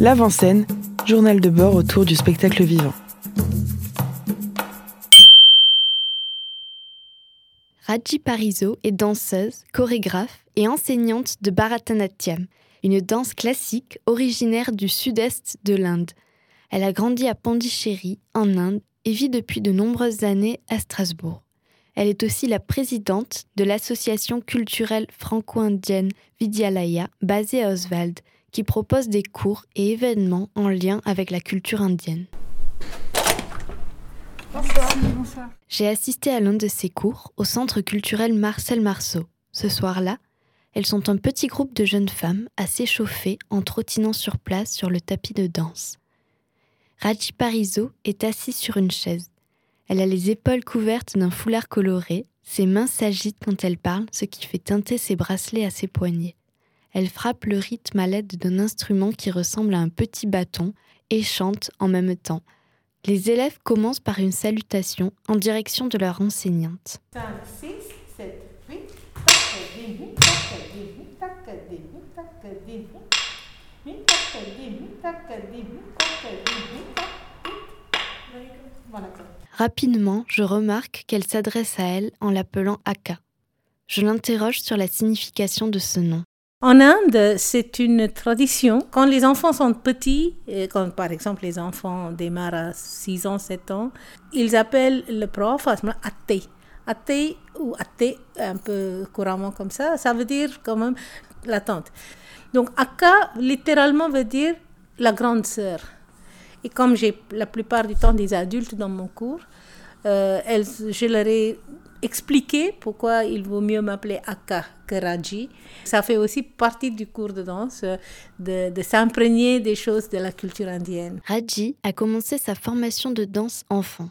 L'avant-scène, journal de bord autour du spectacle vivant. Raji Parizo est danseuse, chorégraphe et enseignante de Bharatanatyam, une danse classique originaire du sud-est de l'Inde. Elle a grandi à Pondichéry, en Inde, et vit depuis de nombreuses années à Strasbourg. Elle est aussi la présidente de l'association culturelle franco-indienne Vidyalaya, basée à Oswald, qui propose des cours et événements en lien avec la culture indienne. Bonsoir. J'ai assisté à l'un de ces cours au centre culturel Marcel Marceau. Ce soir-là, elles sont un petit groupe de jeunes femmes à s'échauffer en trottinant sur place sur le tapis de danse. Raji Parizo est assise sur une chaise. Elle a les épaules couvertes d'un foulard coloré, ses mains s'agitent quand elle parle, ce qui fait teinter ses bracelets à ses poignets. Elle frappe le rythme à l'aide d'un instrument qui ressemble à un petit bâton et chante en même temps. Les élèves commencent par une salutation en direction de leur enseignante. 5, 6, 7, 8. Rapidement, je remarque qu'elle s'adresse à elle en l'appelant Aka. Je l'interroge sur la signification de ce nom. En Inde, c'est une tradition. Quand les enfants sont petits, quand par exemple les enfants démarrent à 6 ans, 7 ans, ils appellent le prof à Atte. Atte ou Atte, un peu couramment comme ça, ça veut dire quand même la tante. Donc Akka, littéralement, veut dire la grande sœur. Et comme j'ai la plupart du temps des adultes dans mon cours, euh, je leur ai expliqué pourquoi il vaut mieux m'appeler Akka que Raji. Ça fait aussi partie du cours de danse de, de s'imprégner des choses de la culture indienne. Raji a commencé sa formation de danse enfant.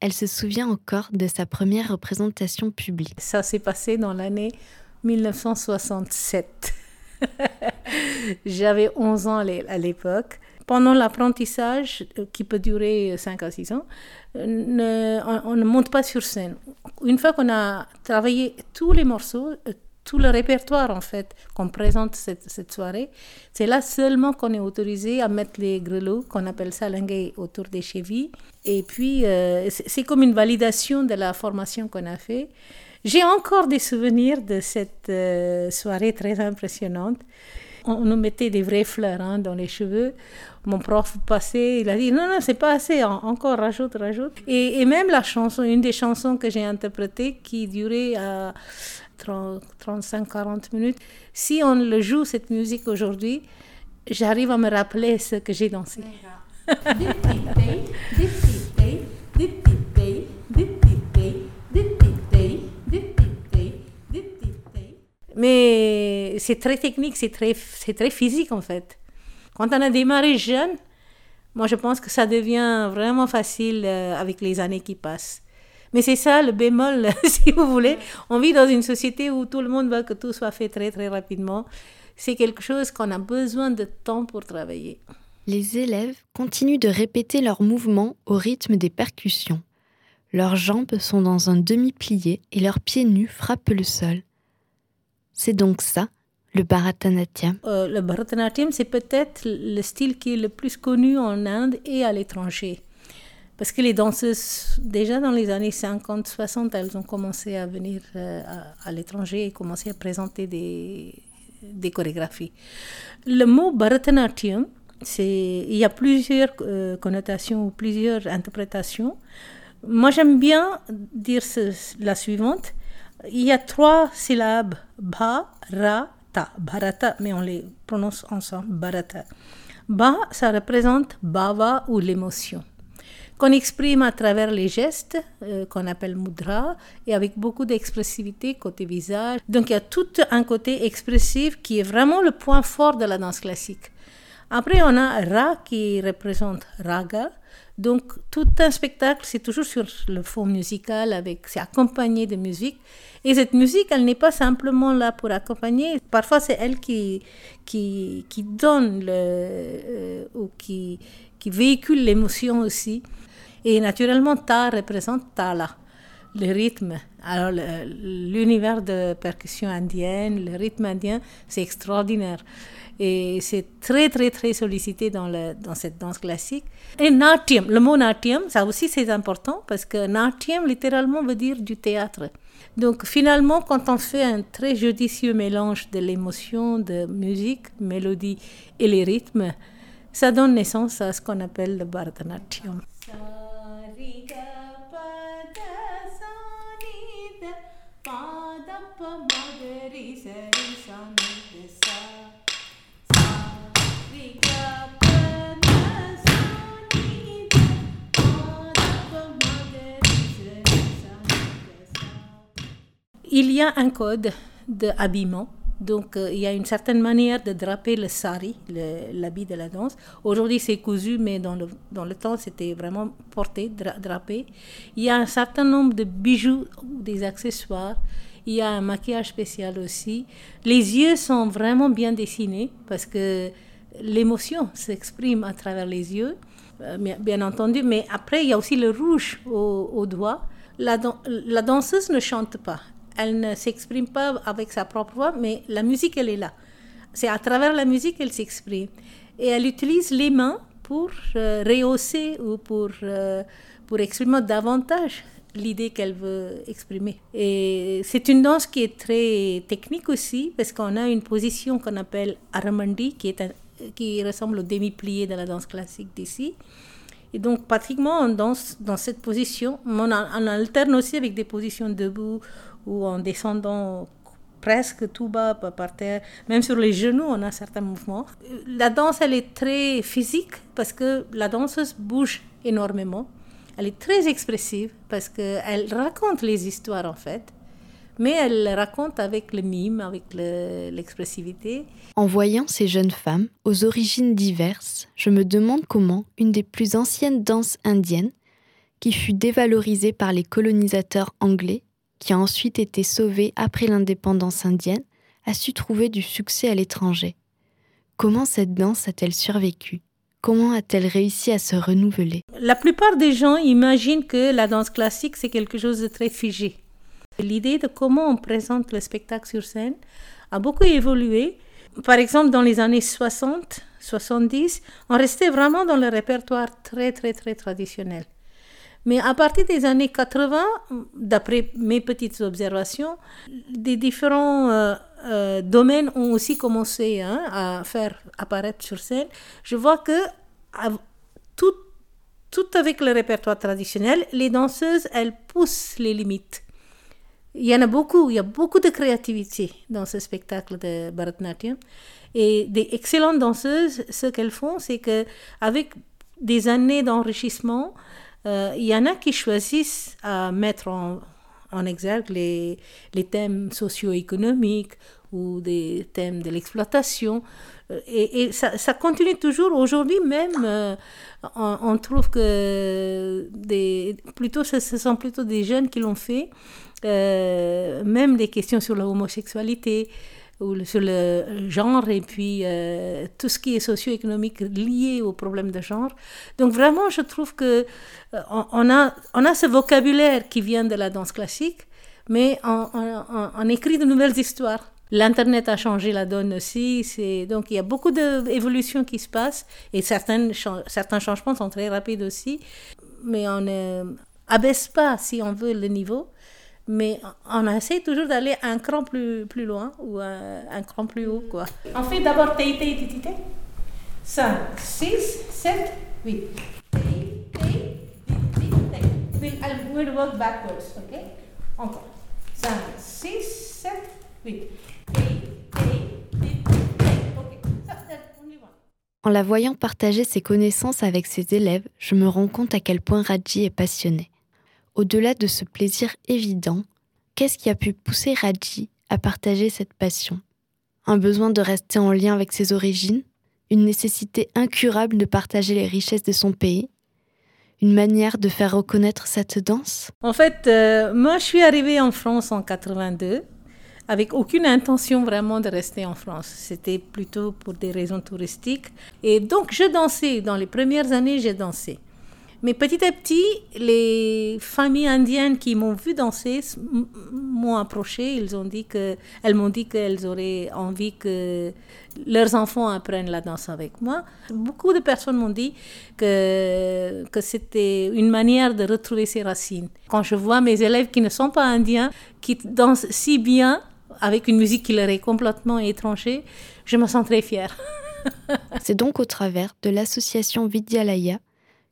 Elle se souvient encore de sa première représentation publique. Ça s'est passé dans l'année 1967. J'avais 11 ans à l'époque. Pendant l'apprentissage, qui peut durer 5 à 6 ans, ne, on, ne monte pas sur scène. Une fois qu'on a travaillé tous les morceaux, tout le répertoire en fait qu'on présente cette, cette soirée, c'est là seulement qu'on est autorisé à mettre les grelots, qu'on appelle ça l'ingé, autour des chevilles. Et puis, euh, c'est comme une validation de la formation qu'on a fait. J'ai encore des souvenirs de cette euh, soirée très impressionnante. On nous mettait des vraies fleurs hein, dans les cheveux. Mon prof passait, il a dit non, non, c'est pas assez, encore rajoute, rajoute. Et, et, même la chanson, une des chansons que j'ai interprétées qui durait à 35-40 minutes, si on le joue, cette musique aujourd'hui, j'arrive à me rappeler ce que j'ai dansé. Mais c'est très technique, c'est très, très physique en fait. Quand on a démarré jeune, moi je pense que ça devient vraiment facile avec les années qui passent. Mais c'est ça le bémol, si vous voulez. On vit dans une société où tout le monde veut que tout soit fait très très rapidement. C'est quelque chose qu'on a besoin de temps pour travailler. Les élèves continuent de répéter leurs mouvements au rythme des percussions. Leurs jambes sont dans un demi-plié et leurs pieds nus frappent le sol. C'est donc ça, le Bharatanatyam euh, Le Bharatanatyam, c'est peut-être le style qui est le plus connu en Inde et à l'étranger. Parce que les danseuses, déjà dans les années 50-60, elles ont commencé à venir euh, à, l'étranger et commencé à présenter des, des chorégraphies. Le mot Bharatanatyam, il y a plusieurs euh, connotations ou plusieurs interprétations. Moi, j'aime bien dire la suivante il y a trois syllabes bharata, bharata, mais on les prononce ensemble, bharata. Ba, ça représente bhava ou l'émotion, qu'on exprime à travers les gestes, euh, qu'on appelle mudra, et avec beaucoup d'expressivité côté visage. Donc il y a tout un côté expressif qui est vraiment le point fort de la danse classique. Après, on a Ra qui représente Raga. Donc, tout un spectacle, c'est toujours sur le fond musical, avec, c'est accompagné de musique. Et cette musique, elle n'est pas simplement là pour accompagner. Parfois, c'est elle qui, qui, donne le, euh, ou qui, qui véhicule l'émotion aussi. Et naturellement, Ta représente Tala, le rythme. Alors, l'univers de percussion indienne, le rythme indien, c'est extraordinaire. Et c'est très, très, très sollicité dans, le, dans cette danse classique. Et natyam, le mot natyam, ça aussi c'est important parce que natyam littéralement veut dire du théâtre. Donc finalement, quand on fait un très judicieux mélange de l'émotion, de musique, mélodie et les rythmes, ça donne naissance à ce qu'on appelle le Bharatanatyam. Il y a un code d'habillement. Donc, euh, il y a une certaine manière de draper le sari, l'habit de la danse. Aujourd'hui, c'est cousu, mais dans le, dans le temps, c'était vraiment porté, drapé. Il y a un certain nombre de bijoux ou des accessoires. Il y a un maquillage spécial aussi. Les yeux sont vraiment bien dessinés parce que l'émotion s'exprime à travers les yeux, euh, bien entendu. Mais après, il y a aussi le rouge au, au doigt. La, danseuse ne chante pas elle ne s'exprime pas avec sa propre voix, mais la musique, elle est là. C'est à travers la musique qu'elle s'exprime. Et elle utilise les mains pour euh, rehausser ou pour, euh, pour exprimer davantage l'idée qu'elle veut exprimer. Et c'est une danse qui est très technique aussi, parce qu'on a une position qu'on appelle aramandi, qui, est qui ressemble au demi-plié de la danse classique d'ici. Et donc, pratiquement, on danse dans cette position. On, on alterne aussi avec des positions debout ou en descendant presque tout bas par terre, même sur les genoux, on a certains mouvements. La danse, elle est très physique parce que la danseuse bouge énormément. Elle est très expressive parce qu'elle raconte les histoires en fait, mais elle raconte avec le mime, avec l'expressivité. en voyant ces jeunes femmes aux origines diverses, je me demande comment une des plus anciennes danses indiennes, qui fut dévalorisée par les colonisateurs anglais, qui a ensuite été sauvée après l'indépendance indienne, a su trouver du succès à l'étranger. Comment cette danse a-t-elle survécu? Comment a-t-elle réussi à se renouveler? La plupart des gens imaginent que la danse classique, c'est quelque chose de très figé. L'idée de comment on présente le spectacle sur scène a beaucoup évolué. Par exemple, dans les années 60, 70, on restait vraiment dans le répertoire très, très, très traditionnel. Mais à partir des années 80, d'après mes petites observations, des différents euh, euh, domaines ont aussi commencé hein, à faire apparaître sur scène. Je vois que tout, tout avec le répertoire traditionnel, les danseuses, elles poussent les limites. Il y en a beaucoup, il y a beaucoup de créativité dans ce spectacle de Bharatanatyam. Et des excellentes danseuses, ce qu'elles font, c'est que avec des années d'enrichissement, euh, il y en a qui choisissent à mettre en, exergue les thèmes socio-économiques ou des thèmes de l'exploitation. Euh, et, ça, continue toujours. Aujourd'hui même, euh, on, trouve que des, plutôt, ce, sont plutôt des jeunes qui l'ont fait. même des questions sur la homosexualité, ou sur le genre et puis euh, tout ce qui est socio-économique lié au problème de genre. Donc vraiment, je trouve que euh, on, a, on a ce vocabulaire qui vient de la danse classique, mais on, écrit de nouvelles histoires. L'Internet a changé la donne aussi, donc il y a beaucoup d'évolutions qui se passent et certains, certains changements sont très rapides aussi, mais on n'abaisse pas, si on veut, le niveau mais on essaie toujours d'aller un cran plus, plus loin ou un, cran plus haut. Quoi. On fait d'abord TI, TI, TI, TI. 5, 6, 7, 8. We'll work backwards, ok? Encore. 5, 6, 7, 8. En la voyant partager ses connaissances avec ses élèves, je me rends compte à quel point Raji est passionné. Au-delà de ce plaisir évident, qu'est-ce qui a pu pousser Raji à partager cette passion? Un besoin de rester en lien avec ses origines? Une nécessité incurable de partager les richesses de son pays? Une manière de faire reconnaître cette danse? En fait, euh, moi, je suis arrivée en France en 82 avec aucune intention vraiment de rester en France. C'était plutôt pour des raisons touristiques. Et donc, je dansais. Dans les premières années, j'ai dansé. Mais petit à petit, les familles indiennes qui m'ont vu danser m'ont approché. Ils ont dit que, elles m'ont dit qu'elles auraient envie que leurs enfants apprennent la danse avec moi. Beaucoup de personnes m'ont dit que, que c'était une manière de retrouver ses racines. Quand je vois mes élèves qui ne sont pas indiens, qui dansent si bien avec une musique qui leur est complètement étrangère, je me sens très fière. C'est donc au travers de l'association Vidyalaya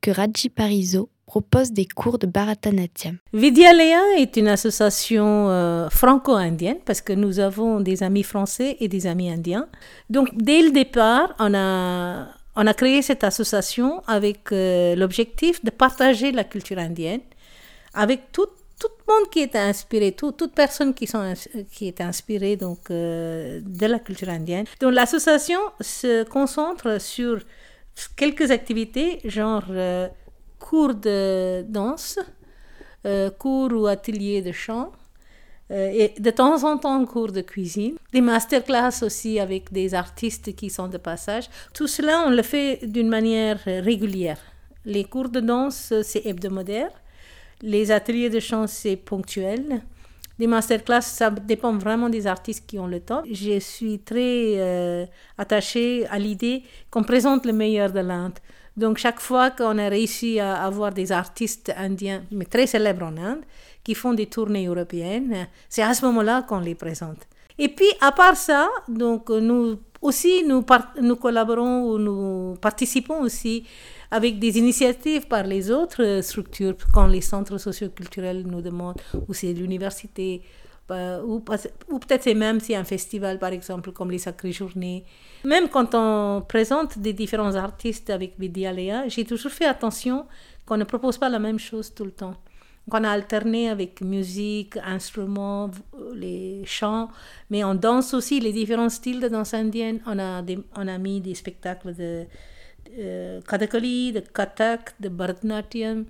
que Raji Parizo propose des cours de Bharatanatyam. Vidyalaya est une association euh, franco-indienne parce que nous avons des amis français et des amis indiens. Donc dès le départ, on a, on a créé cette association avec euh, l'objectif de partager la culture indienne avec tout, tout le monde qui est inspiré, tout, toute personne qui, sont, qui est inspirée donc, euh, de la culture indienne. Donc l'association se concentre sur quelques activités, genre euh, cours de danse, euh, cours ou ateliers de chant, et de temps en temps cours de cuisine, des masterclass aussi avec des artistes qui sont de passage. Tout cela, on le fait d'une manière régulière. Les cours de danse, c'est hebdomadaire. Les ateliers de chant, c'est ponctuel. Des masterclass, ça dépend vraiment des artistes qui ont le temps. Je suis très euh, attachée à l'idée qu'on présente le meilleur de l'Inde. Donc chaque fois qu'on a réussi à avoir des artistes indiens, mais très célèbres en Inde, qui font des tournées européennes, c'est à ce moment-là qu'on les présente. Et puis à part ça, donc nous aussi nous, nous collaborons ou nous participons aussi avec des initiatives par les autres structures, quand les centres socioculturels nous demandent, ou c'est l'université, bah, ou, peut-être même si un festival, par exemple, comme les Sacrées Journées. Même quand on présente des différents artistes avec Vidyalaya, j'ai toujours fait attention qu'on ne propose pas la même chose tout le temps. On a alterné avec musique, instruments, les chants, mais on danse aussi les différents styles de danse indienne. On a, on a mis des spectacles de euh, Kathakali, de Kathak, de Bharatanatyam.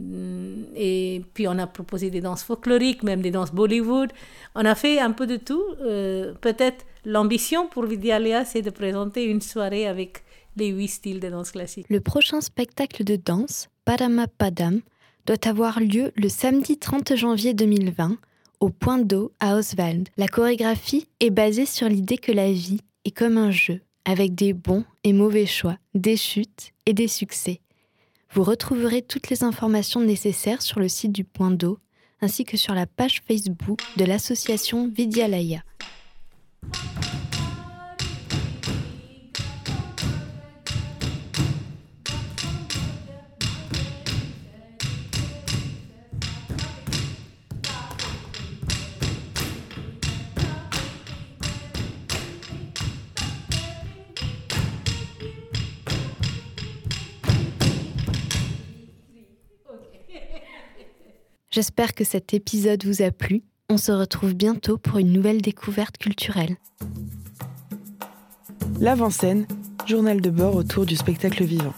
Mm, et puis on a proposé des danses folkloriques, même des danses Bollywood. On a fait un peu de tout. Euh, peut-être l'ambition pour Vidyalaya, c'est de présenter une soirée avec les huit styles de danse classique. Le prochain spectacle de danse, Padam, doit avoir lieu le samedi 30 janvier 2020 au Point d'eau à Oswald. La chorégraphie est basée sur l'idée que la vie est comme un jeu avec des bons et mauvais choix, des chutes et des succès. Vous retrouverez toutes les informations nécessaires sur le site du Point d'eau ainsi que sur la page Facebook de l'association Vidyalaya. J'espère que cet épisode vous a plu. On se retrouve bientôt pour une nouvelle découverte culturelle. L'avant-scène, journal de bord autour du spectacle vivant.